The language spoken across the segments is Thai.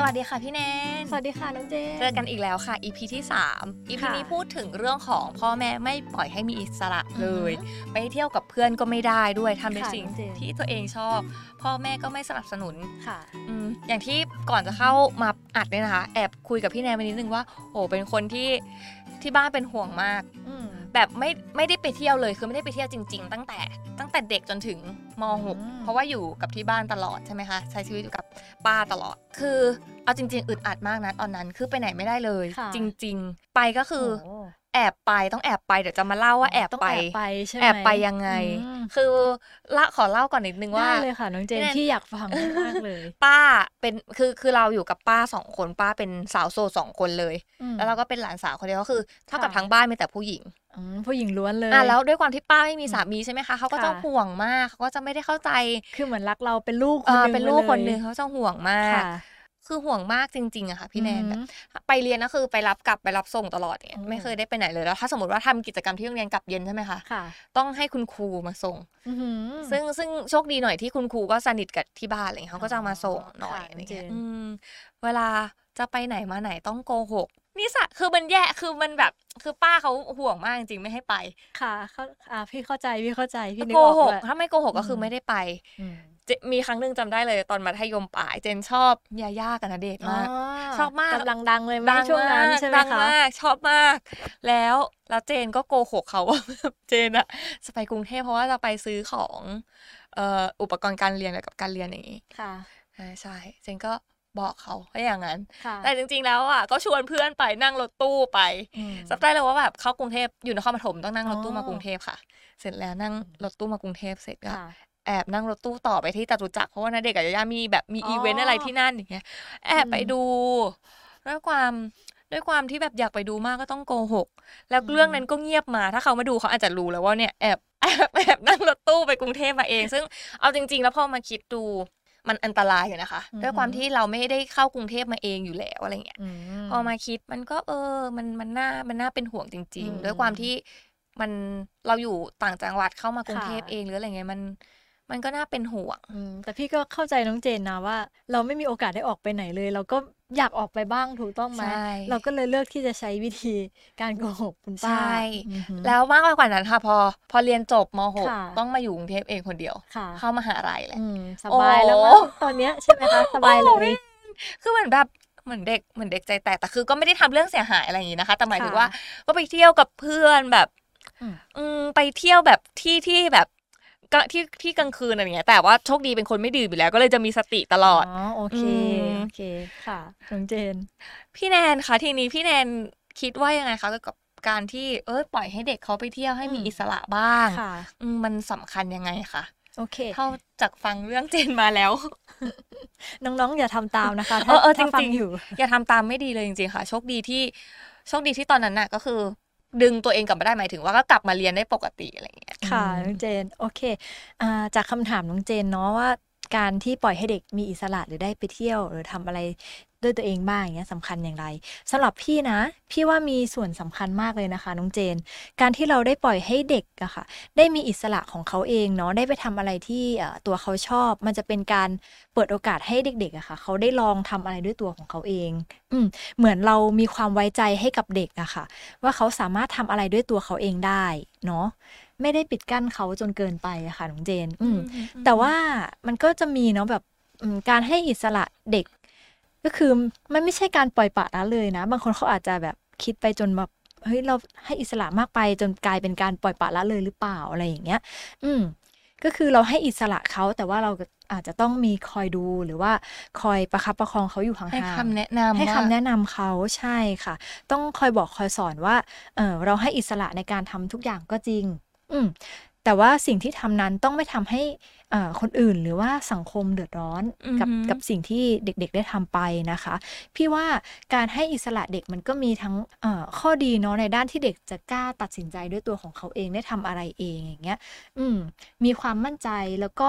สวัสดีค่ะพี่แนน สวัสดีค่ะน้องเจนเจอกันอีกแล้วค่ะ EP ที่ 3 EP ค่ะนี้พูดถึงเรื่องของพ่อแม่ไม่ปล่อยให้มีอิสระเลยอือฮึไปเที่ยวกับเพื่อนก็ไม่ได้ด้วยทำในค่ะสิ่งน้องเจนที่ตัวเองชอบ พ่อแม่ก็ไม่สนับสนุนค่ะอืมอย่างที่ก่อนจะเข้ามาอัดเนี่ยนะคะ แอบคุยกับพี่แนนไปนิดนึงว่าโอ้เป็นคนที่ที่บ้านเป็นห่วงมากอืม แบบไม่ไม่ได้ไปเที่ยวเลยคือไม่ได้ไปเที่ยวจริง ๆ ตั้งแต่ตั้งแต่เด็กจนถึงมอืม .6 เพราะว่าอยู่กับที่บ้านตลอดใช่ไหมคะใช้ชีวิตอยู่กับป้าตลอด คือเอาจริง ๆ อึดอัดมากนะตอนนั้นคือไปไหนไม่ได้เลยค่ะจริง ๆ ไปก็คือโแอบไปต้องแอบไปเดี๋ยวจะมาเล่าว่าแอบต้องไปแอบไปใช่ไหมแอบไปยังไงอืมคือละขอเล่าก่อนนิดนึงว่าได้เลยค่ะน้องเจนพี่แนนที่อยากฟังมากเลย ป้าเป็นคือคือเราอยู่กับป้าสองคนป้าเป็นสาวโสดสองคนเลยอืมแล้วเราก็เป็นหลานสาวคนเดียวก็คือเท่ากับค่ะทั้งบ้านมีแต่ผู้หญิงอืมผู้หญิงล้วนเลยอะแล้วด้วยความที่ป้าไม่มีสามีใช่ไหมคะเขาก็ค่ะจะห่วงมากเขาก็จะไม่ได้เข้าใจ คือเหมือนรักเราเป็นลูกคเอนหอนึ่งเป็นลูกไยคนหนึ่งเขาจะห่วงมาก ค่ะคือห่วงมากจริงๆอะค่ะพี่แนนอืแบมบไปเรียนก็คือไปรับกลับไปรับส่งตลอดเนี่ยอืมไม่เคยได้ไปไหนเลยแล้วถ้าสมมติว่าทำกิจกรรมที่โรงเรียนกลับเย็นใช่ไหมคะค่ะต้องให้คุณครูมาส่งอื้อหือซึ่งซึ่งโชคดีหน่อยที่คุณครูก็สนิทกับที่บ้านอะไรเงี้ยเขาก็จะมาส่งหน่อยค่ะอะไรเงี้ยเจนอืมเวลาจะไปไหนมาไหนต้องโกหกนี่สะคือมันแย่คือมันแบบคือป้าเขาห่วงมากจริงๆไม่ให้ไป ค่ะเขาอ่าพี่เข้าใจพี่เข้าใจพี่นึกโกออกหกด้วยถ้าไม่โกหกก็คืออมไม่ได้ไปอื มเจมีครั้งหนึ่งจำได้เลยตอนมัธยมปลายเจนชอบยาย่ากับณเดชน์มาก ชอบมากกำลังดังเลยไหมดังช่วงนั้นมากใช่ไหมดังคะมากชอบมาก แล้วแล้วเจนก็โกหกเขาว่าเจนอะจะไปกรุงเทพเพราะว่าจะไปซื้อของเอ่ออุปกรณ์การเรียนเกี่ยวกับการเรียนอย่างนี้ค่ะใช่ใช่เจนก็บอกเขาว่าอย่างนั้นค่ะแต่จริงๆ แล้วอะก็ชวนเพื่อนไปนั่งรถตู้ไปอืมจำได้เลยว่าแบบเข้ากรุงเทพอยู่นครปฐมต้องนั่งรถตู้อ๋อมากรุงเทพค่ะ เสร็จแล้วนั่งรถตู้มากรุงเทพเสร็จก็ค่ะ แอบนั่งรถตู้ต่อไปที่จตุจักรเพราะว่านาเด็กกับยาย่ามีแบบมีอ๋ออีเวนต์อะไรที่นั่นอย่างเงี้ยแอบไปอืมดูด้วยความด้วยความที่แบบอยากไปดูมากก็ต้องโกหก แล้วเรื่องนั้นก็เงียบมา ถ้าเขามาดูเขาอาจจะรู้แล้วว่าเนี่ยแอบแอบแอบนั่งรถตู้ไปกรุงเทพมาเอง ซึ่งเอาจริง ๆ แล้วพอมาคิดดูมันอันตรายอยู่นะคะอือฮึด้วยความที่เราไม่ได้เข้ากรุงเทพมาเองอยู่แล้วอะไรเงี้ยอืมพอมาคิดมันก็เออ มันมันน่ามันน่าเป็นห่วงจริงอืมๆด้วยความที่มันเราอยู่ต่างจังหวัดเข้ามากรุงเทพค่ะเองหรืออะไรเงี้ยมัน มันก็น่าเป็นห่วงอืมแต่พี่ก็เข้าใจน้องเจนนะว่า เราไม่มีโอกาสได้ออกไปไหนเลย เราก็อยากออกไปบ้างถูกต้องไหมใช่เราก็เลยเลือกที่จะใช้วิธีการโกหกคุณป้าใช่อือหือแล้วมากกว่านั้นค่ะ พอ พอเรียนจบมค่ะ .6 ต้องมาอยู่กรุงเทพเองคนเดียวค่ะเข้ามหาลัยแหละอืมสบายแล้วมั้งโอ้ตอนเนี้ยใช่ไหมคะสบายเลยคือเหมือนแบบเหมือนเด็กเหมือนเด็กใจแตกแต่คือก็ไม่ได้ทำเรื่องเสียหายอะไรอย่างงี้นะคะ แต่หมายถึงค่ะว่าก็ไปเที่ยวกับเพื่อนแบบ อืมอืมไปเที่ยวแบบที่ที่แบบ ก็ที่ที่กลางคืนอะไรอย่างเงี้ย แต่ว่าโชคดีเป็นคนไม่ดื่มอยู่แล้ว ก็เลยจะมีสติตลอด อ๋อ โอเคอืมโอเค ค่ะน้องเจน พี่แนนคะทีนี้พี่แนนคิดว่ายังไงคะเกี่ยวกับการที่เออปล่อยให้เด็กเขาไปเที่ยวให้มีอืมอิสระบ้างค่ะอืมมันสำคัญยังไงคะโอเคเท่าจากฟังเรื่องเจนมาแล้ว น้องๆ อย่าทำตามนะคะเออเออถ้าฟัจริงๆอยู่ อย่าทำตามไม่ดีเลยจริงๆค่ะ โชคดีที่โชคดีที่ตอนนั้นน่ะ ก็คือ ดึงตัวเองกลับมาได้หมายถึงว่าก็กลับมาเรียนได้ปกติอะไรอย่างเงี้ยค่ะอืมน้องเจนโอเคอ่าจากคำถามน้องเจนเนาะว่า การที่ปล่อยให้เด็กมีอิสระหรือได้ไปเที่ยว หรือทำอะไรด้วยตัวเองบ้างอย่างเงี้ยสำคัญอย่างไรสำหรับพี่นะ พี่ว่ามีส่วนสำคัญมากเลยนะคะน้องเจน การที่เราได้ปล่อยให้เด็กอะค่ะ ได้มีอิสระของเขาเองเนาะได้ไปทำอะไรที่ตัวเขาชอบ มันจะเป็นการเปิดโอกาสให้เด็กๆอะค่ะ เขาได้ลองทำอะไรด้วยตัวของเขาเอง อืมเหมือนเรามีความไว้ใจให้กับเด็กอะค่ะ ว่าเขาสามารถทำอะไรด้วยตัวเขาเองได้เนาะ ไม่ได้ปิดกั้นเขาจนเกินไปอะค่ะน้องเจน อืมแต่ว่ามันก็จะมีเนาะแบบอืมการให้อิสระเด็ก ก็คือมันไม่ใช่การปล่อยปละละเลยนะ บางคนเขาอาจจะแบบคิดไปจนแบบเฮ้ยเราให้อิสระมากไปจนกลายเป็นการปล่อยปละละเลยหรือเปล่าอะไรอย่างเงี้ย อืมก็คือเราให้อิสระเขาแต่ว่าเราก็อาจจะต้องมีคอยดูหรือว่าคอยประคับประคองเขาอยู่ห่างๆให้คำแนะนำให้คำว่าแนะนำเขาใช่ค่ะ ต้องคอยบอกคอยสอนว่าเออเราให้อิสระในการทำทุกอย่างก็จริง อืมแแต่ว่าสิ่งที่ทำนั้นต้องไม่ทำให้อ่าคนอื่นหรือว่าสังคมเดือดร้อนกับอือหือกับสิ่งที่เด็กๆได้ทำไปนะคะ พี่ว่าการให้อิสระเด็กมันก็มีทั้งเอ่อข้อดีเนาะในด้านที่เด็กจะกล้าตัดสินใจด้วยตัวของเขาเองได้ทำอะไรเองอย่างเงี้ย อืมมีความมั่นใจแล้วก็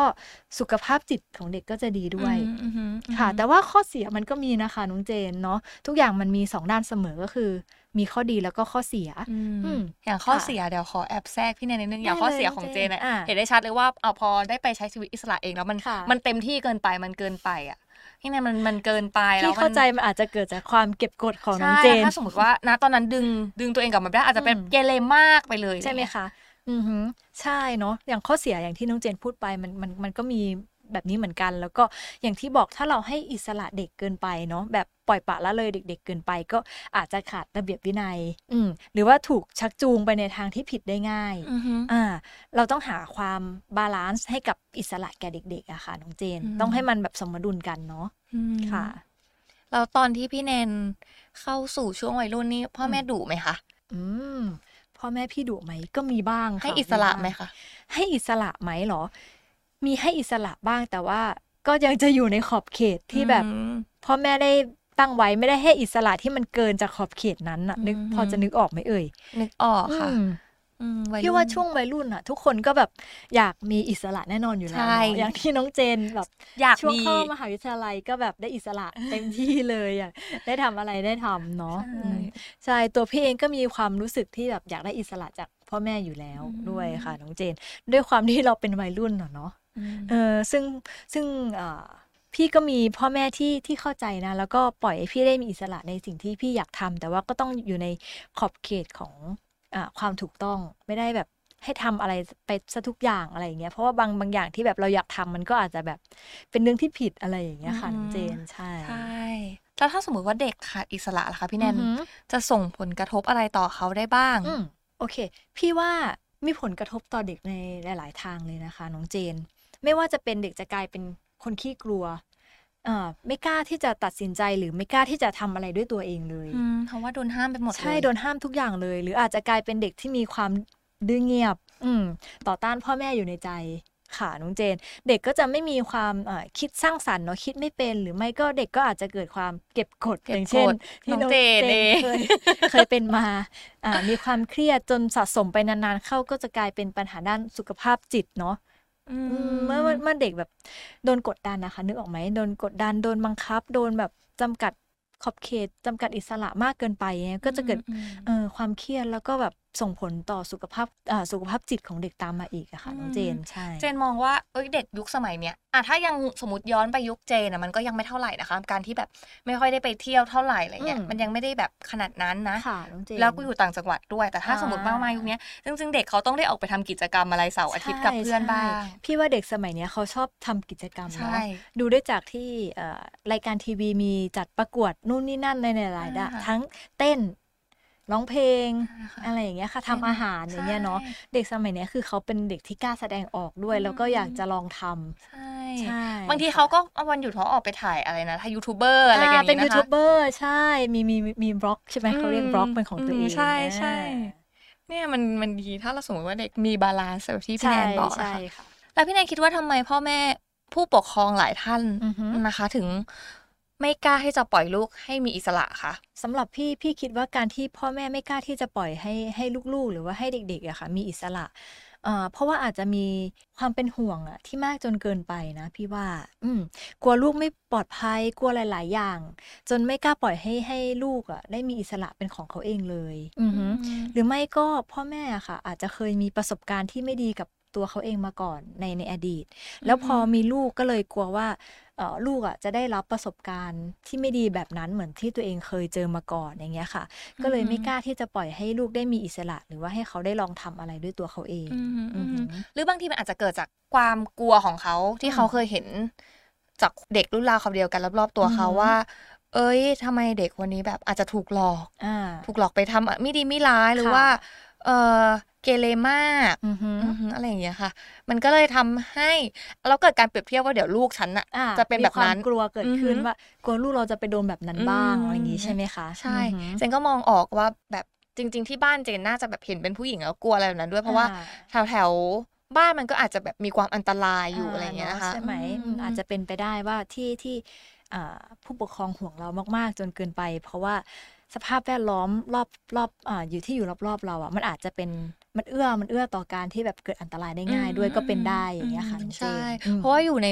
สุขภาพจิตของเด็กก็จะดีด้วยอืมอืมอืมค่ะ แต่ว่าข้อเสียมันก็มีนะคะน้องเจนเนาะทุกอย่างมันมีสองด้านเสมอก็คือ มีข้อดีแล้วก็ข้อเสียอืมอืมอย่างข้อค่ะเสียเดี๋ยวขอแอบแทรกพี่แนนนิดนึงได้อย่างข้อเสียเลยของน้องเจเจนนอะอะเห็นได้ชัดเลยว่าเอาพอได้ไปใช้ชีวิตอิสระเองแล้วมันค่ะมันเต็มที่เกินไปมันเกินไปอะพี่แนนมันมันเกินไปแล้วที่เข้าใจมันอาจจะเกิดจากความเก็บกดของน้องใช่เจนถ้าสมมติว่าณตอนนั้นดึงดึงตัวเองกลับมาไม่ได้อาจจะเป็นอืมเกเรมากไปเลยใช่ไหมคะ อือหือใช่เนาะอย่างข้อเสียอย่างที่น้องเจนพูดไปมันมันมันก็มี แบบนี้เหมือนกัน แล้วก็อย่างที่บอกถ้าเราให้อิสระเด็กเกินไปเนาะแบบปล่อยปละละเลยเด็ก ๆ เกินไป ก็อาจจะขาดระเบียบวินัย อืมหรือว่าถูกชักจูงไปในทางที่ผิดได้ง่ายอือฮึอ่าเราต้องหาความbalance ให้กับอิสระแก่เด็กๆอะค่ะน้องเจนอืมต้องให้มันแบบสมดุลกันเนาะอืมค่ะแล้วตอนที่พี่แนนเข้าสู่ช่วงวัยรุ่นนี่พ่อแม่ดุไหมคะอืมพ่อแม่พี่ดุไหมก็มีบ้างค่ะให้อิสระบ้างไหมคะให้อิสระไหมเหรอ มีให้อิสระบ้างแต่ว่าก็ยังจะอยู่ในขอบเขตที่แบบอืมพ่อแม่ได้ตั้งไว้ไม่ได้ให้อิสระที่มันเกินจากขอบเขตนั้นน่ะ นึกอืมพอจะนึกออกไหมเอ่ย นึกออกค่ะอืมอืมยพี่รุ่นว่าช่วงวัยรุ่นอะทุกคนก็แบบอยากมีอิสระแน่นอนอยู่แล้วใช่เนอะอย่างที่น้องเจนแบบอยากช่วงมีเข้ามหาวิทยาลัยก็แบบได้อิสระเต็มที่เลยอยากได้ทำอะไรได้ทำเนาะใช่อืมใช่ตัวพี่เองก็มีความรู้สึกที่แบบอยากได้อิสระจากพ่อแม่อยู่แล้วอืมด้วยค่ะน้องเจน ด้วยความที่เราเป็นวัยรุ่นอะเนาะอืม เออซึ่งซึ่งเอ่อพี่ก็มีพ่อแม่ที่ที่เข้าใจนะ แล้วก็ปล่อยให้พี่ได้มีอิสระในสิ่งที่พี่อยากทำแต่ว่าก็ต้องอยู่ในขอบเขตของอาความถูกต้องไม่ได้แบบให้ทำอะไรไปซะทุกอย่างอะไรอย่างเงี้ยเพราะว่าบางบางอย่างที่แบบเราอยากทำมันก็อาจจะแบบเป็นเรื่องที่ผิดอะไรอย่างเงี้ยค่ะอืมน้องเจนใช่ใช่แล้วถ้าสมมติว่าเด็กขาดอิสระล่ะคะพี่แนนอือหือจะส่งผลกระทบอะไรต่อเขาได้บ้างอืมโอเค พี่ว่ามีผลกระทบต่อเด็กในหลาย ๆ ทางเลยนะคะ น้องเจน ไม่ว่าจะเป็นเด็กจะกลายเป็นคนขี้กลัวเอ่อไม่กล้าที่จะตัดสินใจหรือไม่กล้าที่จะทำอะไรด้วยตัวเองเลยอืมเพราะว่าโดนห้ามไปหมดเลยใช่โดนห้ามทุกอย่างเลย หรืออาจจะกลายเป็นเด็กที่มีความดื้อเงียบ อืมต่อต้านพ่อแม่อยู่ในใจค่ะน้องเจน เด็กก็จะไม่มีความเอ่อคิดสร้างสรรค์เนาะคิดไม่เป็น หรือไม่ก็เด็กก็อาจจะเกิดความเก็บกดเก็บอย่างเช่นกดที่น้องเจนเองเคยเคยเป็นมาอ่ามีความเครียดจนสะสมไปนานๆเข้าก็จะกลายเป็นปัญหาด้านสุขภาพจิตเนาะอือืม เมื่อเมื่อเมื่อเด็กแบบโดนกดดันนะคะ นึกออกไหมโดนกดดันโดนบังคับ โดนแบบจำกัดขอบเขตจำกัดอิสระมากเกินไปเนี่ยก็จะเกิดอืมเอ่อความเครียดแล้วก็แบบ ส่งผลต่อสุขภาพอ่าสุขภาพจิตของเด็กตามมาอีกอะค่ะน้องเจนใช่เจนมองว่าเอ้ยเด็กยุคสมัยเนี้ยอะถ้ายังสมมติย้อนไปยุคเจนอะมันก็ยังไม่เท่าไหร่นะคะการที่แบบไม่ค่อยได้ไปเที่ยวเท่าไหร่อะไรเงี้ยอืมมันยังไม่ได้แบบขนาดนั้นนะค่ะน้องเจนแล้วก็อยู่ต่างจังหวัดด้วย แต่ถ้าอ่าสมมติมามายุคเนี้ยซึ่งซึ่งเด็กเขาต้องได้ออกไปทำกิจกรรมอะไรเสาร์อาทิตย์กับเพื่อนใช่บ้างใช่พี่ว่าเด็กสมัยเนี้ยเขาชอบทำกิจกรรมใช่เนาะดูได้จากที่เอ่อรายการทีวีมีจัดประกวดนู่นนี่นั่นในหลายๆด้านอ่าทั้งเต้น ร้องเพลงอ่าค่ะอะไรอย่างเงี้ยค่ะใช่ทำอาหารอย่างเงี้ยเนาะใช่เด็กสมัยเนี้ยคือเขาเป็นเด็กที่กล้าแสดงออกด้วยอืมแล้วก็อยากจะลองทำใช่ใช่บางทีค่ะเขาก็เอาวันหยุดเขาออกไปถ่ายอะไรนะถ่ายยูทูบเบอร์อะไรอย่างนี้นะคะเป็นนี้ยูนะคะทูบเบอร์ใช่มีมีมีมี vlog ใช่ไหมเขาเรียก vlog เป็นของตัวเองอืมใช่ใช่อ่าเนี่ยมันมันดีถ้าเราสมมติว่าเด็กมี balance แบบที่พี่แนนบอกใช่นะใช่คะค่ะแล้วพี่แนนคิดว่าทำไมพ่อแม่ผู้ปกครองหลายท่านอือฮึนะคะ ถึง ไม่กล้าที่จะปล่อยลูกให้มีอิสระคะสำหรับพี่พี่คิดว่าการที่พ่อแม่ไม่กล้าที่จะปล่อยให้ให้ลูกๆ หรือว่าให้เด็กๆอะค่ะมีอิสระเอ่อเพราะว่าอาจจะมีความเป็นห่วงอะที่มากจนเกินไปนะ พี่ว่า อืมกลัวลูกไม่ปลอดภัยกลัวหลาย ๆ อย่าง จนไม่กล้าปล่อยให้ให้ลูกอะได้มีอิสระเป็นของเขาเองเลยอือหือหรือไม่ก็พ่อแม่อะค่ะ อาจจะเคยมีประสบการณ์ที่ไม่ดีกับตัวเขาเองมาก่อนในในอดีต แล้วพอมีลูกก็เลยกลัวว่าเอ่อ ลูกอะจะได้รับประสบการณ์ที่ไม่ดีแบบนั้นเหมือนที่ตัวเองเคยเจอมาก่อนอย่างเงี้ยค่ะ ก็เลยไม่กล้าที่จะปล่อยให้ลูกได้มีอิสระ หรือว่าให้เขาได้ลองทำอะไรด้วยตัวเขาเองอืมอือืมออืหืมอหรือบางทีมันอาจจะเกิดจากความกลัวของเขาที่อืมเขาเคยเห็น จากเด็กรุ่นราวเขาวเดียวกันรอบๆตัวเขาอือหือว่า เอ้ยทำไมเด็กคนนี้แบบอาจจะถูกหลอกอ่าถูกหลอกไปทำไม่ดีไม่ร้ายหรือค่ะว่า เออ เกเรมากอือหืออือหืออะไรอย่างเงี้ยค่ะ มันก็เลยทำให้เราเกิดการเปรียบเทียบว่าเดี๋ยวลูกฉันน่ะอ่าจะเป็นแบบมีความนั้นกลัวเกิดขึ้นอือหือว่ากลัวลูกเราจะไปโดนแบบนั้นบ้างอะไรอย่างงี้ใช่ไหมคะ ใช่อือหือเจนก็มองออกว่าแบบจริง ๆ ที่บ้านเจนน่าจะแบบเห็นเป็นผู้หญิงแล้วกลัวอะไรแบบนั้นด้วยเพราะว่าอ่แถวแถวบ้านมันก็อาจจะแบบมีความอันตรายอยู่อะไรเงี้ยนะคะใช่ไหมอืมอาจจะเป็นไปได้ว่าที่ที่อ่าผู้ปกครองห่วงเรามาก ๆ จนเกินไป เพราะว่า สภาพแวดล้อมรอบรอบอ่าอยู่ที่อยู่รอบๆเราอะมันอาจจะเป็นมันเอื้อมันเอื้อต่อการที่แบบเกิดอันตรายได้ง่ายด้วยก็เป็นได้อย่างเงี้ยค่ะน้องเจใช่นอืมเพราะว่าอยู่ใน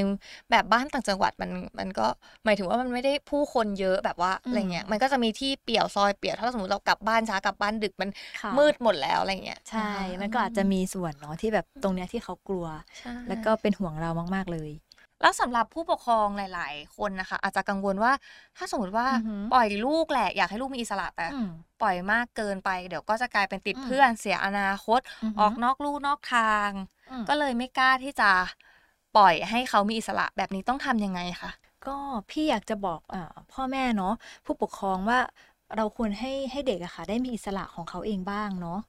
แบบบ้านต่างจังหวัดมันมันก็หมายถึงว่ามันไม่ได้ผู้คนเยอะแบบว่าอืมอะไรเงี้ยมันก็จะมีที่เปี่ยวซอยเปี่ยวถ้าสมมติเรากลับบ้านช้ากลับบ้านดึกมันค่ะมืดหมดแล้วอะไรเงี้ยใช่นะคะมันก็อาจจะมีส่วนเนาะที่แบบตรงเนี้ยที่เขากลัวใช่แล้วก็เป็นห่วงเรามากๆเลย แล้วสำหรับผู้ปกครองหลาย ๆ คนนะคะ อาจจะกังวลว่าถ้าสมมติว่าอือหือปล่อยลูกแหละอยากให้ลูกมีอิสระแต่อืมปล่อยมากเกินไป เดี๋ยวก็จะกลายเป็นติดอืมเพื่อนเสียอนาคตอือหือออกนอกลู่นอกทางอืมก็เลยไม่กล้าที่จะปล่อยให้เขามีอิสระแบบนี้ต้องทำยังไงคะก็พี่อยากจะบอกอาพ่อแม่เนาะผู้ปกครองว่าเราควรให้ให้เด็กอะค่ะ ได้มีอิสระของเขาเองบ้างเนาะ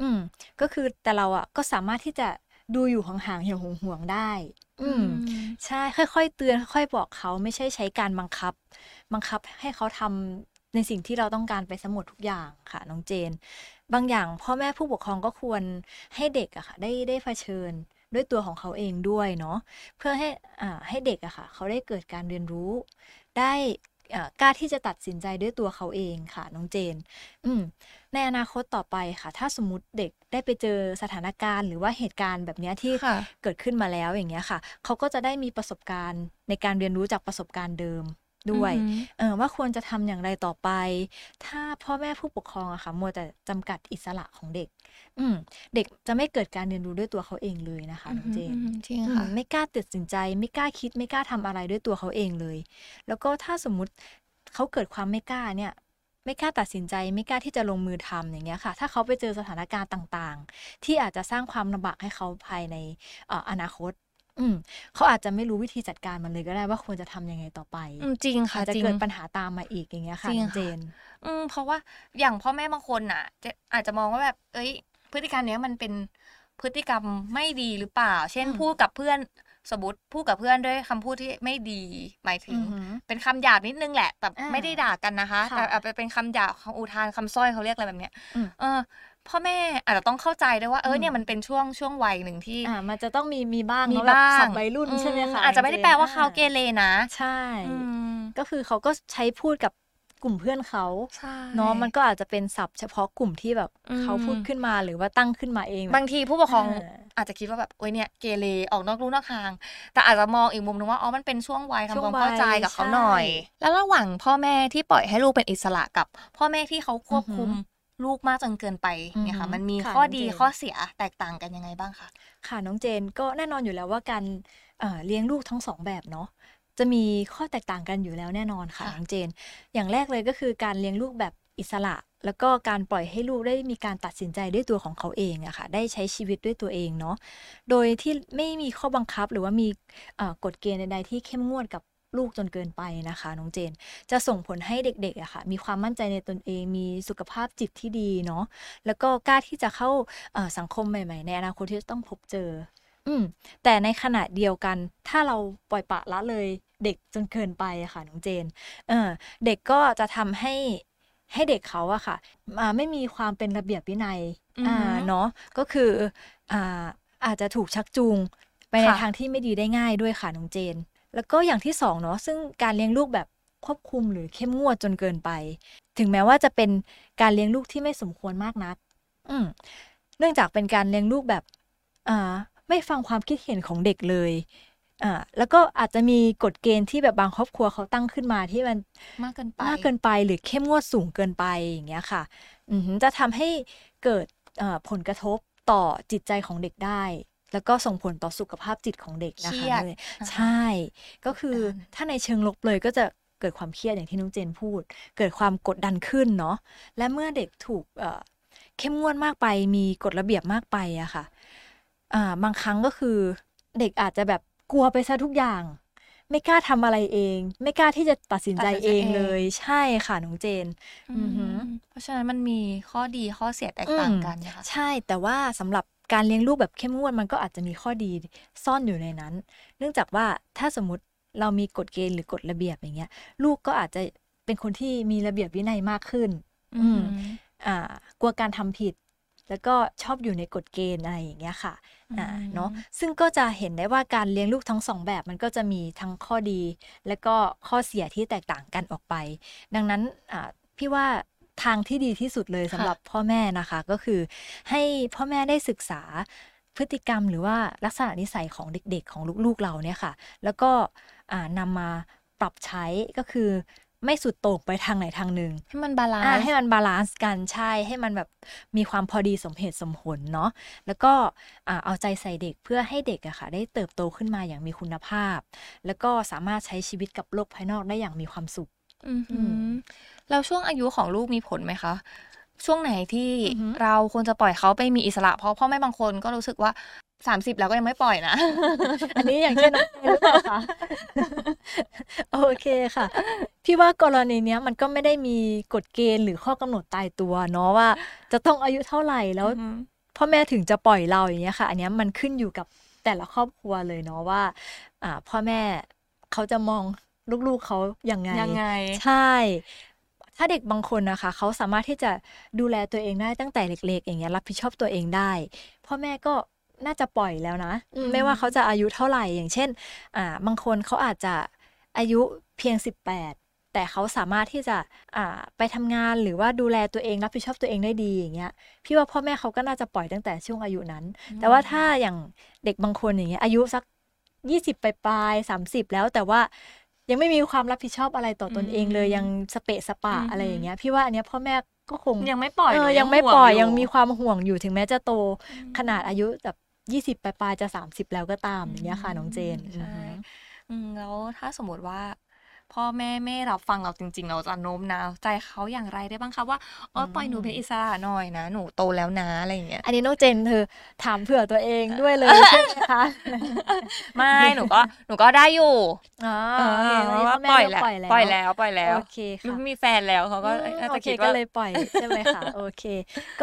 อืม ก็คือแต่เราอะก็สามารถที่จะ ดูอยู่ห่างๆอย่างห่วงๆได้ อืม ใช่ค่อย ๆ เตือนค่อยๆบอกเขาไม่ใช่ใช้การบังคับ บังคับให้เขาทำในสิ่งที่เราต้องการไปสมดทุกอย่างค่ะน้องเจน บางอย่างพ่อแม่ผู้ปกครองก็ควรให้เด็กอะค่ะ ได้ได้เผชิญด้วยตัวของเขาเองด้วยเนาะเพื่อให้อ่าให้เด็กอะค่ะ เขาได้เกิดการเรียนรู้ ได้อ่ากล้าที่จะตัดสินใจด้วยตัวเขาเองค่ะน้องเจน อืม ในอนาคตต่อไปค่ะ ถ้าสมมติเด็กได้ไปเจอสถานการณ์ หรือว่าเหตุการณ์แบบเนี้ยที่ค่ะเกิดขึ้นมาแล้วอย่างเงี้ยค่ะ เขาก็จะได้มีประสบการณ์ในการเรียนรู้จากประสบการณ์เดิมด้วยอือหือเออว่าควรจะทำอย่างไรต่อไป ถ้าพ่อแม่ผู้ปกครองอะค่ะมัวแต่จำกัดอิสระของเด็ก อืมเด็กจะไม่เกิดการเรียนรู้ด้วยตัวเขาเองเลยนะคะน้องเจนอืมจริงอืมค่ะไม่กล้าตัดสินใจ ไม่กล้าคิดไม่กล้าทำอะไรด้วยตัวเขาเองเลย แล้วก็ถ้าสมมุติเขาเกิดความไม่กล้าเนี่ย ไม่กล้าตัดสินใจไม่กล้าที่จะลงมือทำอย่างเงี้ยค่ะ ถ้าเขาไปเจอสถานการณ์ต่างๆ ที่อาจจะสร้างความลำบากให้เขาภายในเอ่ออนาคต อืมเขาอาจจะไม่รู้วิธีจัดการมันเลยก็ได้ว่าควรจะทำยังไงต่อไปอืมจริงค่ะอาจจะจริงเกิดปัญหาตามมาอีกอย่างเงี้ยค่ะจริงน้องเจค่ะนอืมเพราะว่าอย่างพ่อแม่บางคนน่ะ จะอาจจะมองว่าแบบ เอ้ย พฤติกรรมเนี้ยมันเป็นพฤติกรรมไม่ดีหรือเปล่า เช่นอืมพูดกับเพื่อน สมมติพูดกับเพื่อนด้วยคำพูดที่ไม่ดีหมายถึงอือหือเป็นคำหยาบนิดนึงแหละ แต่อ่าไม่ได้ด่ากันนะคะค่ะแต่อาจจะเป็นคำหยาบคำอุทานคำสร้อยเขาเรียกอะไรแบบเนี้ยอืมเออพ่อแม่อาจจะต้องเข้าใจด้วยว่าเอออืมเนี่ยมันเป็นช่วงช่วงวัยหนึ่งที่อ่ามันจะต้องมีมีบ้างมีเนาะแบบบ้างสับวัยรุ่นใช่ไหมคะอาจจะไม่ได้แปลว่าเขาเกอ่เรนะ ใช่อืมก็คือเขาก็ใช้พูดกับกลุ่มเพื่อนเขาใช่เนาะมันก็อาจจะเป็นศัพท์เฉพาะกลุ่มที่แบบอืมเขาพูดขึ้นมาหรือว่าตั้งขึ้นมาเองแบบางทีผู้ปกครองเอออาจจะคิดว่าแบบโอ้ยเนี่ยเกเรออกนอกลู่นอกทาง แต่อาจจะมองอีกมุมนึงว่าอ๋อมันเป็นช่วงวัยช่วทำงความเข้าใจวัยกับเขาใช่หน่อย แล้วระหว่างพ่อแม่ที่ปล่อยให้ลูกเป็นอิสระกับ พ่อแม่ที่เขาควบคุมลูกมากจนเกินไปเนี่ยค่ะอือหือมันมีค่ะข้อน้องดีเจนข้อเสียแตกต่างกันยังไงบ้างคะค่ะน้องเจนก็แน่นอนอยู่แล้วว่าการเอ่อเลี้ยงลูกทั้งสองแบบเนาะจะมีข้อแตกต่างกันอยู่แล้วแน่นอนค่ะค่ะน้องเจน อย่างแรกเลยก็คือการเลี้ยงลูกแบบอิสระ แล้วก็การปล่อยให้ลูกได้มีการตัดสินใจด้วยตัวของเขาเองอะค่ะ ได้ใช้ชีวิตด้วยตัวเองเนาะ โดยที่ไม่มีข้อบังคับหรือว่ามีกฎเกณฑ์ใดๆที่เข้มงวดกับลูกจนเกินไปนะคะน้องเจน จะส่งผลให้เด็กๆอะค่ะ มีความมั่นใจในตนเอง มีสุขภาพจิตที่ดีเนาะ แล้วก็กล้าที่จะเข้าสังคมใหม่ๆ ในอนาคตที่จะต้องพบเจอ อืม แต่ในขณะเดียวกัน ถ้าเราปล่อยปละละเลยเด็กจนเกินไปอะค่ะน้องเจน เออเด็กก็จะทำให้ ให้เด็กเขาอะค่ะอ่าไม่มีความเป็นระเบียบวินัยอือหืออ่อ่าเนาะก็คืออ่าอาจจะถูกชักจูง ไปในค่ะทางที่ไม่ดีได้ง่ายด้วยค่ะน้องเจน แล้วก็อย่างที่สองเนาะซึ่งการเลี้ยงลูกแบบควบคุมหรือเข้มงวดจนเกินไป ถึงแม้ว่าจะเป็นการเลี้ยงลูกที่ไม่สมควรมากนัก อืมเนื่องจากเป็นการเลี้ยงลูกแบบอ่าไม่ฟังความคิดเห็นของเด็กเลย อ่าแล้วก็อาจจะมีกฎเกณฑ์ที่แบบบางครอบครัวเขาตั้งขึ้นมาที่มันมากเกินไปมากเกินไปหรือเข้มงวดสูงเกินไปอย่างเงี้ยค่ะอือหือจะทำให้เกิดเอ่อผลกระทบต่อจิตใจของเด็กได้ แล้วก็ส่งผลต่อสุขภาพจิตของเด็กนะเครีคะยดเลยอ่าใช่ก็คือการถ้าในเชิงลบเลยก็จะเกิดความเครียดอย่างที่น้องเจนพูด เกิดความกดดันขึ้นเนาะและเมื่อเด็กถูกเอ่อเข้มงวดมากไปมีกฎระเบียบมากไปอะค่ะอ่าบางครั้งก็คือเด็กอาจจะแบบ กลัวไปซะทุกอย่าง ไม่กล้าทำอะไรเอง ไม่กล้าที่จะตัดสินใจตัดสินใจเองเองเลย ใช่ค่ะน้องเจนอือหือเพราะฉะนั้นมันมีข้อดีข้อเสียแตกต่างกันนะคะใช่แต่ว่าสำหรับการเลี้ยงลูกแบบเข้มงวดมันก็อาจจะมีข้อดีซ่อนอยู่ในนั้น เนื่องจากว่าถ้าสมมติเรามีกฎเกณฑ์หรือกฎระเบียบอย่างเงี้ย ลูกก็อาจจะเป็นคนที่มีระเบียบวินัยมากขึ้น อืมอ่ากลัวการทำผิด แล้วก็ชอบอยู่ในกฎเกณฑ์อะไรอย่างเงี้ยค่ะอ่าอืมเนาะซึ่งก็จะเห็นได้ว่าการเลี้ยงลูกทั้งสองแบบมันก็จะมีทั้งข้อดี และก็ข้อเสียที่แตกต่างกันออกไป ดังนั้นอ่าพี่ว่าทางที่ดีที่สุดเลยสำหรับพ่อแม่นะคะก็คือ ให้พ่อแม่ได้ศึกษาพฤติกรรมหรือว่าลักษณะนิสัยของเด็กๆ ของลูกๆเราเนี่ยค่ะ แล้วก็อ่านำมาปรับใช้ก็คือ ไม่สุดโต่งไปทางไหนทางหนึ่งให้มัน balance อ่าให้มัน balance กันใช่ให้มันแบบมีความพอดีสมเหตุสมผลเนาะแล้วก็อ่าเอาใจใส่เด็กเพื่อให้เด็กอะค่ะ ได้เติบโตขึ้นมาอย่างมีคุณภาพ แล้วก็สามารถใช้ชีวิตกับโลกภายนอกได้อย่างมีความสุขอือหือมแล้วช่วงอายุของลูกมีผลไหมคะช่วงไหนที่อือหือเราควรจะปล่อยเขาไปมีอิสระ เพราะพ่อแม่บางคนก็รู้สึกว่า30แล้วก็ยังไม่ปล่อยนะ อันนี้อย่างเช่นน้องเจนหรือเปล่าคะ โอเคค่ะ พี่ว่ากรณีเนี้ยมันก็ไม่ได้มีกฎเกณฑ์หรือข้อกำหนดตายตัวเนาะว่า จะต้องอายุเท่าไหร่แล้วอือหือพ่อแม่ถึงจะปล่อยเราอย่างเงี้ยค่ะ อันเนี้ยมันขึ้นอยู่กับแต่ละครอบครัวเลยเนาะว่าอ่าพ่อแม่เขาจะมองลูกๆเขายังไงยังไง ใช่ ถ้าเด็กบางคนนะคะ เขาสามารถที่จะดูแลตัวเองได้ตั้งแต่เล็ก ๆ อย่างเงี้ยรับผิดชอบตัวเองได้ พ่อแม่ก็น่าจะปล่อยแล้วนะอืมอืมไม่ว่าเขาจะอายุเท่าไหร่อย่างเช่น อ่า บางคนเขาอาจจะอายุเพียง 18 แต่เขาสามารถที่จะอ่าไปทำงานหรือว่าดูแลตัวเองรับผิดชอบตัวเองได้ดีอย่างเงี้ยพี่ว่าพ่อแม่เขาก็น่าจะปล่อยตั้งแต่ช่วงอายุนั้น แต่ว่าถ้าอย่างเด็กบางคนอย่างเงี้ยอายุสักยี่สิบปลายสามสิบแล้วแต่ว่ายังไม่มีความรับผิดชอบอะไรต่อตนเองเลยอืมยังสเปะสปะอืมอะไรอย่างเงี้ยพี่ว่าอันเนี้ยพ่อแม่ก็คงยังไม่ปล่อยเอหอรือยังไม่ห่วปล่อยอยังมีความห่วงอยู่ถึงแม้จะโตอืมขนาดอายุแบบยี่สิบปลายๆจะสามสิบแล้วก็ตามอย่างเงี้ยค่ะน้องเจนใช่อือฮึอืมแล้วถ้าสมมติว่า พ่อแม่ไม่รับฟังเราจริง ๆ เราจะโน้มน้าวใจเขาอย่างไรได้บ้างคะว่าเออปล่อยหนูเป็นอิสระหน่อยนะหนูโตแล้วนะอะไรอย่างเงี้ยอันนี้น้องเจนเธอถามเผื่อตัวเองด้วยเลยใช่ไหมคะไม่หนูก็หนูก็ได้อยู่อ๋อเอโอเคออันนี้ว่าพ่อแม่ปล่อยก็แล้วปล่อยแล้วปล่อยแล้วปล่อยแล้วโอเคค่ะมีแฟนแล้วเขาก็อืมน่าโอจะเคคิดก็ว่าเลยปล่อยใช่ไหมคะโอเค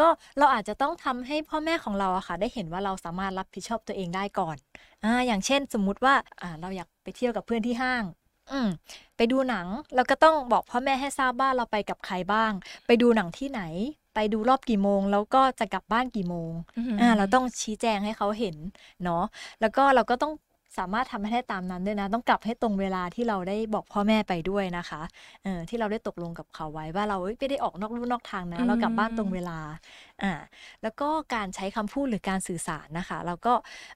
ก็เราอาจจะต้องทำให้พ่อแม่ของเราอะค่ะ ได้เห็นว่าเราสามารถรับผิดชอบตัวเองได้ก่อนอ่าอย่างเช่นสมมุติว่าอ่าเราอยากไปเที่ยวกับเพื่อนที่ห้าง อืมไปดูหนังเราก็ต้องบอกพ่อแม่ให้ทราบว่าเราไปกับใครบ้าง ไปดูหนังที่ไหน ไปดูรอบกี่โมง แล้วก็จะกลับบ้านกี่โมงอ่าเราต้องชี้แจงให้เขาเห็นเนาะแล้วก็เราก็ต้องสามารถทำให้ได้ตามนั้นด้วยนะ ต้องกลับให้ตรงเวลาที่เราได้บอกพ่อแม่ไปด้วยนะคะเออที่เราได้ตกลงกับเขาไว้ว่าเราเอ้ยไม่ได้ออกนอกลู่นอกทางนะ เรากลับบ้านตรงเวลาอ่าแล้วก็การใช้คำพูดหรือการสื่อสารนะคะ เราก็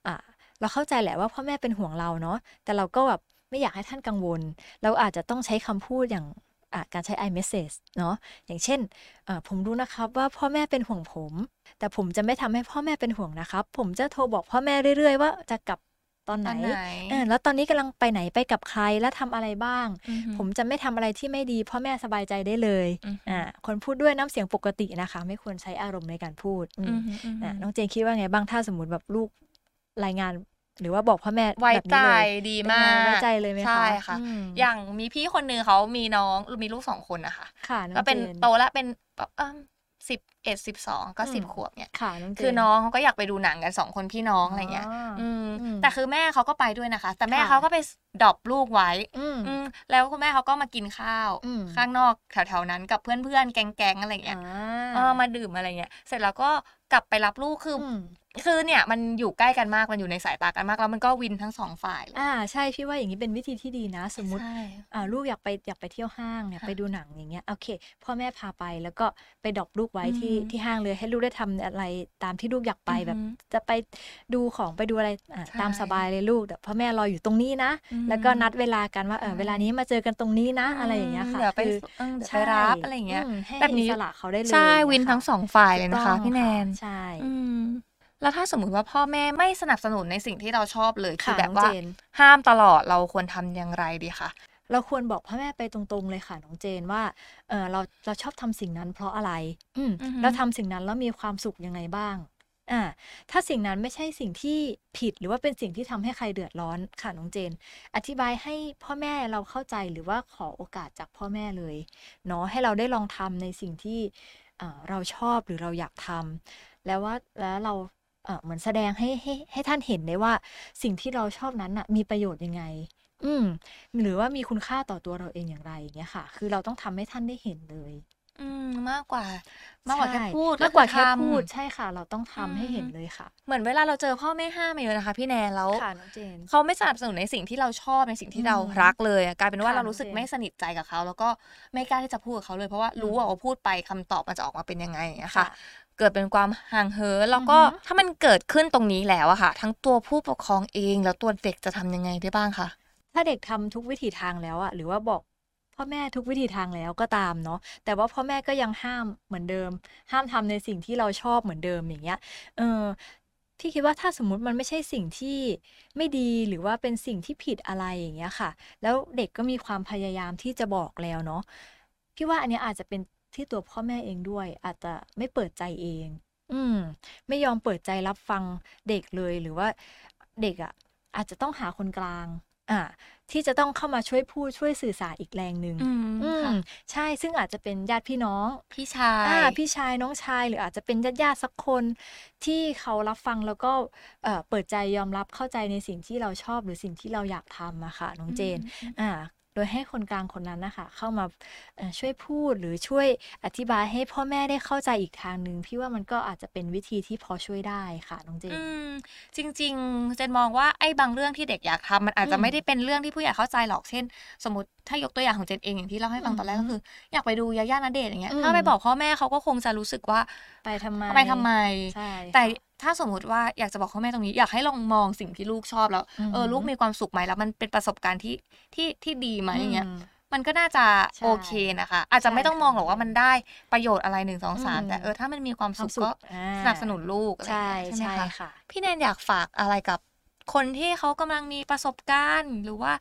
อ่าเราเข้าใจแหละว่าพ่อแม่เป็นห่วงเราเนาะแต่เราก็แบบ ไม่อยากให้ท่านกังวล เราอาจจะต้องใช้คำพูดอย่างอะการใช้ iMessage เนาะอย่างเช่นเอ่อผมรู้นะครับว่าพ่อแม่เป็นห่วงผม แต่ผมจะไม่ทำให้พ่อแม่เป็นห่วงนะครับ ผมจะโทรบอกพ่อแม่เรื่อยๆ ว่าจะกลับตอนไหนตอนไหนเออแล้วตอนนี้กำลังไปไหนไปกับใครและทำอะไรบ้างอือหือผมจะไม่ทำอะไรที่ไม่ดีพ่อแม่สบายใจได้เลยอือหืออ่อ่าคนพูดด้วยน้ำเสียงปกตินะคะ ไม่ควรใช้อารมณ์ในการพูดอืมอือหืออือหือะอน้องเจนคิดว่าไงบ้างถ้าสมมติแบบลูกรายงาน หรือว่าบอกพ่อแม่ไว้แบบใจนี้เลยดีเป็นมาไงกไว้ใจเลยไหมคะใช่ค่ะอืมอย่างมีพี่คนนึงเขามีน้องมีลูกสองคนนะคะค่ะน้องก็เป็นจนโตแล้วเป็นแบบเออสิบเอ็ดสิบสองก็อืมสิบขวบเนี่ยค่ะน้องเจนคือน้องเขาก็อยากไปดูหนังกันสองคนพี่น้องอะไรเงี้ยอ๋ออือืมอืม แต่คือแม่เขาก็ไปด้วยนะคะ แต่แม่ค่ะเขาก็ไปดรอปลูกไว้อืมอืมแล้วคุณแม่เขาก็มากินข้าวอืมข้างนอกแถวๆนั้นกับเพื่อนๆแก๊งๆอะไรเงี้ยอ่าเออมาดื่มอะไรเงี้ย เสร็จแล้วก็กลับไปรับลูกคืออืม คือเนี่ยมันอยู่ใกล้กันมากมันอยู่ในสายตากันมากแล้วมันก็ win ทั้งสองฝ่ายเลยอ่าใช่พี่ว่าอย่างนี้เป็นวิธีที่ดีนะ สมมุติใช่อ่าลูกอยากไปอยากไปเที่ยวห้างเนี่ยค่ะไปดูหนังอย่างเงี้ยโอเค พ่อแม่พาไปแล้วก็ไป drop ลูกไว้ที่อือหือที่ห้างเลยให้ลูกได้ทำอะไรตามที่ลูกอยากไปอือหือแบบ จะไปดูของไปดูอะไรอะใช่ตามสบายเลยลูกแต่พ่อแม่รออยู่ตรงนี้นะอืมแล้วก็นัดเวลากันว่าเออใช่เวลานี้มาเจอกันตรงนี้นะ อะไรอย่างเงี้ยค่ะเดี๋ยวไปคือเออเดี๋ยวไปใช่รับอะไรอย่างเงี้ยมให้แบบนี้อิสระเขาได้เลยใช่ค่ะอย่างวิเงี้นยทั้งสองฝ่ายเลยนะคะถูกต้องพี่แนนใช่อืม แล้วถ้าสมมติว่าพ่อแม่ไม่สนับสนุนในสิ่งที่เราชอบเลยคือค่ะแบบน้องว่าเจนห้ามตลอดเราควรทำอย่างไรดีคะเราควรบอกพ่อแม่ไปตรงๆเลยค่ะน้องเจนว่าเออเราเราชอบทำสิ่งนั้นเพราะอะไร อืมอือฮึแล้วทำสิ่งนั้นแล้วมีความสุขยังไงบ้างอ่าถ้าสิ่งนั้นไม่ใช่สิ่งที่ผิดหรือว่าเป็นสิ่งที่ทำให้ใครเดือดร้อนค่ะน้องเจน อธิบายให้พ่อแม่เราเข้าใจหรือว่าขอโอกาสจากพ่อแม่เลยเนาะให้เราได้ลองทำในสิ่งที่เอ่อเราชอบหรือเราอยากทำแล้วว่าแล้วเรา เอ่อเหมือนแสดงให้ให้ให้ท่านเห็นได้ว่าสิ่งที่เราชอบนั้นน่ะมีประโยชน์ยังไง อืม หรือว่ามีคุณค่าต่อตัวเราเองอย่างไรอย่างเงี้ยค่ะ คือเราต้องทำให้ท่านได้เห็นเลย อืมมากกว่ามากกว่าแค่ใช่พูดมากกว่าคือแค่ทำพูดใช่ค่ะ เราต้องทำให้เห็นอืมเลยค่ะ เหมือนเวลาเราเจอพ่อแม่ห้ามมาเยอะนะคะ พี่แนนแล้วค่ะน้องเจนเขาไม่สนับสนุนในสิ่งที่เราชอบในสิ่งที่อืมเรารักเลยอะกลายเป็นว่าค่ะเรารู้สึกน้องเจนไม่สนิทใจกับเขา แล้วก็ไม่กล้าที่จะพูดกับเขาเลยเพราะว่าอืมรู้ว่าพูดไปคำตอบมันจะออกมาเป็นยังไงอย่างเงี้ยค่ะค่ะ เกิดเป็นความห่างเหินแล้วก็อือฮึถ้ามันเกิดขึ้นตรงนี้แล้วอะค่ะ ทั้งตัวผู้ปกครองเองแล้วตัวเด็กจะทำยังไงได้บ้างคะถ้าเด็กทำทุกวิถีทางแล้วอะหรือว่าบอกพ่อแม่ทุกวิถีทางแล้วก็ตามเนาะแต่ว่าพ่อแม่ก็ยังห้ามเหมือนเดิม ห้ามทำในสิ่งที่เราชอบเหมือนเดิมอย่างเงี้ยเออพี่คิดว่าถ้าสมมุติมันไม่ใช่สิ่งที่ไม่ดีหรือว่าเป็นสิ่งที่ผิดอะไรอย่างเงี้ยค่ะ แล้วเด็กก็มีความพยายามที่จะบอกแล้วเนาะพี่ว่าอันเนี้ยอาจจะเป็น ที่ตัวพ่อแม่เองด้วย อาจจะไม่เปิดใจเอง อืม ไม่ยอมเปิดใจรับฟังเด็กเลยหรือว่าเด็กอะ อาจจะต้องหาคนกลาง อ่า ที่จะต้องเข้ามาช่วยพูดช่วยสื่อสารอีกแรงหนึ่งอืมอืมค่ะใช่ซึ่งอาจจะเป็นญาติพี่น้อง พี่ชายอ่าพี่ชายน้องชายหรืออาจจะเป็นญาติญาติๆสักคนที่เขารับฟังแล้วก็เอ่อเปิดใจยอมรับเข้าใจในสิ่งที่เราชอบหรือสิ่งที่เราอยากทำอะค่ะน้องเจนอืมอ่า โดยให้คนกลางคนนั้นนะคะเข้ามาเอ่อช่วยพูดหรือช่วยอธิบายให้พ่อแม่ได้เข้าใจอีกทางหนึ่งพี่ว่ามันก็อาจจะเป็นวิธีที่พอช่วยได้ค่ะน้องเจนอืมจริง ๆ เจนมองว่าไอ้บางเรื่องที่เด็กอยากทำมันอาจจะอืมไม่ได้เป็นเรื่องที่ผู้ใหญ่เข้าใจหรอกเช่น สมมติถ้ายกตัวอย่างของเจนเองอย่างที่เล่าให้ฟังตอนแรกอืมก็คือ อยากไปดูยาย่าณเดชน์อย่างเงี้ยอืมถ้าไปบอกพ่อแม่เขาก็คงจะรู้สึกว่าไปทำไมไปทำไมใช่แต่ค่ะ ถ้าสมมุติว่าอยากจะบอกพ่อแม่ตรงนี้ อยากให้ลองมองสิ่งที่ลูกชอบแล้วอือหือเออ ลูกมีความสุขไหมแล้ว มันเป็นประสบการณ์ที่ที่ที่ดีไหมอย่างเงี้ยอืมมันก็น่าจะใช่โอเคนะคะ อาจจะไม่ต้องใช่มองหรอกว่ามันได้ประโยชน์อะไรหนึ่งสองสามอืมแต่เออถ้ามันมีความควาสุมขสุขก็อ่าสนับสนุนลูกอะไรอย่างใช่เงี้ยใช่ไหมใช่คะค่ะ พี่แนนอยากฝากอะไรกับคนที่เขากำลังมีประสบการณ์หรือว่า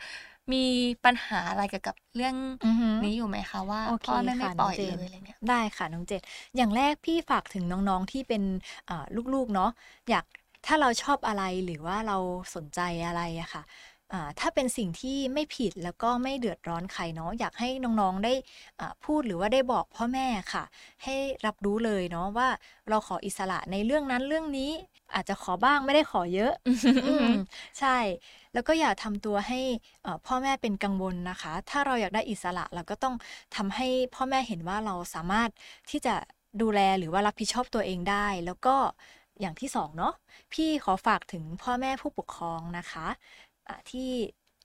มีปัญหาอะไรเกี่ยวกับเรื่องอือหือนี้อยู่ไหมคะว่าโอเคพ่อแม่ไม่ค่ะปล่อยน้องเจนเลยอะไรเงี้ยได้ค่ะน้องเจนอย่างแรกพี่ฝากถึงน้องๆที่เป็นอ่าลูกๆเนาะอยากถ้าเราชอบอะไรหรือว่าเราสนใจอะไรอะค่ะอ่า ถ้าเป็นสิ่งที่ไม่ผิดแล้วก็ไม่เดือดร้อนใครเนาะอยากให้น้องๆได้อ่าพูดหรือว่าได้บอกพ่อแม่ค่ะ ให้รับรู้เลยเนาะว่าเราขออิสระในเรื่องนั้นเรื่องนี้อาจจะขอบ้างไม่ได้ขอเยอะอืมใช่ แล้วก็อย่าทำตัวให้เอ่อพ่อแม่เป็นกังวลนะคะ ถ้าเราอยากได้อิสระเราก็ต้องทำให้พ่อแม่เห็นว่าเราสามารถที่จะดูแลหรือว่ารับผิดชอบตัวเองได้ แล้วก็อย่างที่สองเนาะพี่ขอฝากถึงพ่อแม่ผู้ปกครองนะคะอะ ที่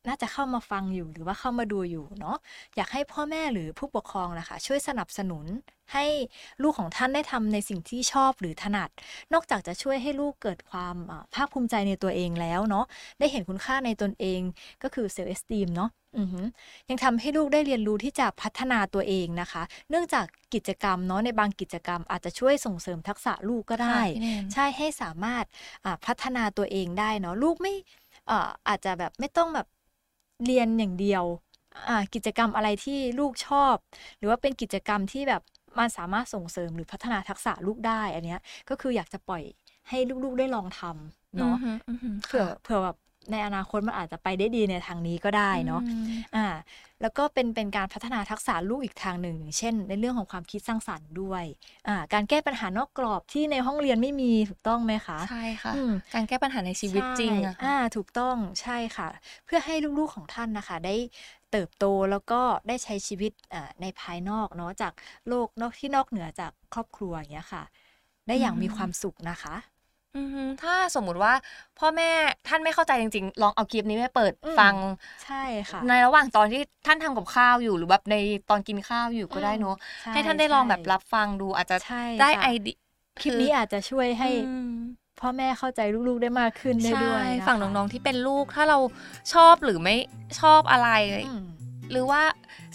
น่าจะเข้ามาฟังอยู่หรือว่าเข้ามาดูอยู่เนาะอยากให้พ่อแม่หรือผู้ปกครองนะคะช่วยสนับสนุนให้ลูกของท่านได้ทำในสิ่งที่ชอบหรือถนัด นอกจากจะช่วยให้ลูกเกิดความอ่าภาคภูมิใจในตัวเองแล้วเนาะได้เห็นคุณค่าในตนเองก็คือเซลล์เอสตีมเนาะอือหือยังทำให้ลูกได้เรียนรู้ที่จะพัฒนาตัวเองนะคะ เนื่องจากกิจกรรมเนาะในบางกิจกรรม อาจจะช่วยส่งเสริมทักษะลูกก็ได้ค่ะพี่แนนใช่ให้สามารถอ่าพัฒนาตัวเองได้เนาะลูกไม่ อ่าอาจจะแบบไม่ต้องแบบเรียนอย่างเดียวอ่ากิจกรรมอะไรที่ลูกชอบ หรือว่าเป็นกิจกรรมที่แบบมันสามารถส่งเสริมหรือพัฒนาทักษะลูกได้อันเนี้ยก็คืออยากจะปล่อยให้ลูกๆได้ลองทำเนาะอือหืออือหือเผื่อค่ะเผื่อแบบ ในอนาคตมันอาจจะไปได้ดีในทางนี้ก็ได้เนาะอืมอ่าแล้วก็เป็นเป็นการพัฒนาทักษะลูกอีกทางหนึ่งอย่างเช่น ในเรื่องของความคิดสร้างสรรค์ด้วยอ่าการแก้ปัญหานอกกรอบที่ในห้องเรียนไม่มีถูกต้องไหมคะใช่ค่ะอืมการแก้ปัญหาในชีวิตจริงอะใช่อ่าถูกต้องใช่ค่ะ เพื่อให้ลูกๆของท่านนะคะได้เติบโตแล้วก็ได้ใช้ชีวิตอ่าในภายนอกเนาะจากโลกนอกที่นอกเหนือจากครอบครัวอย่างเงี้ยค่ะ ได้อย่างมีความสุขนะคะ อือหือถ้าสมมุติว่าพ่อแม่ท่านไม่เข้าใจจริงๆ ลองเอาคลิปนี้ไปเปิดอืม ฟัง ใช่ค่ะ ในระหว่างตอนที่ท่านทำกับข้าวอยู่หรือแบบในตอนกินข้าวอยู่ก็ได้เนอะใช่ให้ท่านได้ลองแบบใช่รับฟังดูอาจจะใช่ได้ค่ะไอเดียคลิปนี้อาจจะช่วยให้อืม พ่อแม่เข้าใจลูกๆได้มากขึ้นได้ด้วยใช่นะคะฝั่งน้องๆที่เป็นลูกถ้าเราชอบหรือไม่ชอบอะไรอืม หรือว่า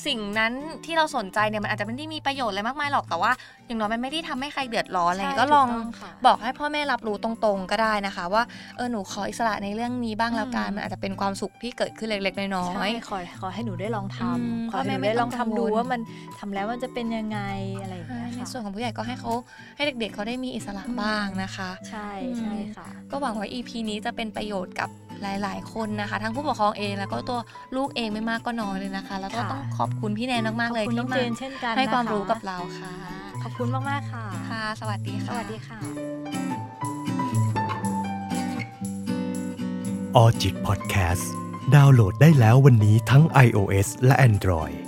สิ่งนั้นที่เราสนใจเนี่ยมันอาจจะไม่ได้มีประโยชน์อะไรมากมายหรอกแต่ว่า อย่างน้อยมันไม่ได้ทำให้ใครเดือดร้อนอะไรอย่างเงี้ยใช่ก็ลองถูกต้องค่ะบอกให้พ่อแม่รับรู้ตรงๆก็ได้นะคะ ว่าเออหนูขออิสระในเรื่องนี้บ้างแล้วกันอืมมันอาจจะเป็นความสุขที่เกิดขึ้นเล็กๆน้อใช่ยขอขอให้หนูได้ลองทอืมำขอให้หพ่อแม่นูไม่ได้ลองต้องทำกังวลดูว่ามันทำแล้วมันจะเป็นยังไงอะไรอย่างๆเงี้ยในค่ะส่วนของผู้ใหญ่ก็ให้เขาให้เด็กๆเขาได้มีอิสระอืมบ้างนะคะ ใช่อืมใช่ค่ะ ก็หวังว่า EP นี้จะเป็นประโยชน์กับ หลาย ๆ คนนะคะ ทั้งผู้ปกครองเองแล้วก็ตัวลูกเองไม่มากก็น้อยเลยนะคะ แล้วก็ค่ะต้องขอบคุณพี่แนนมากๆเลยขอบคุณน้ที่องมาเจนเช่นกันให้ความนะคะรู้กับเราค่ะ ขอบคุณมากๆค่ะค่ะ สวัสดีสค่ะวัสดีค่ะออจิตพอดแคสต์ดาวน์โหลดได้แล้ววันนี้ทั้ง iOS และ Android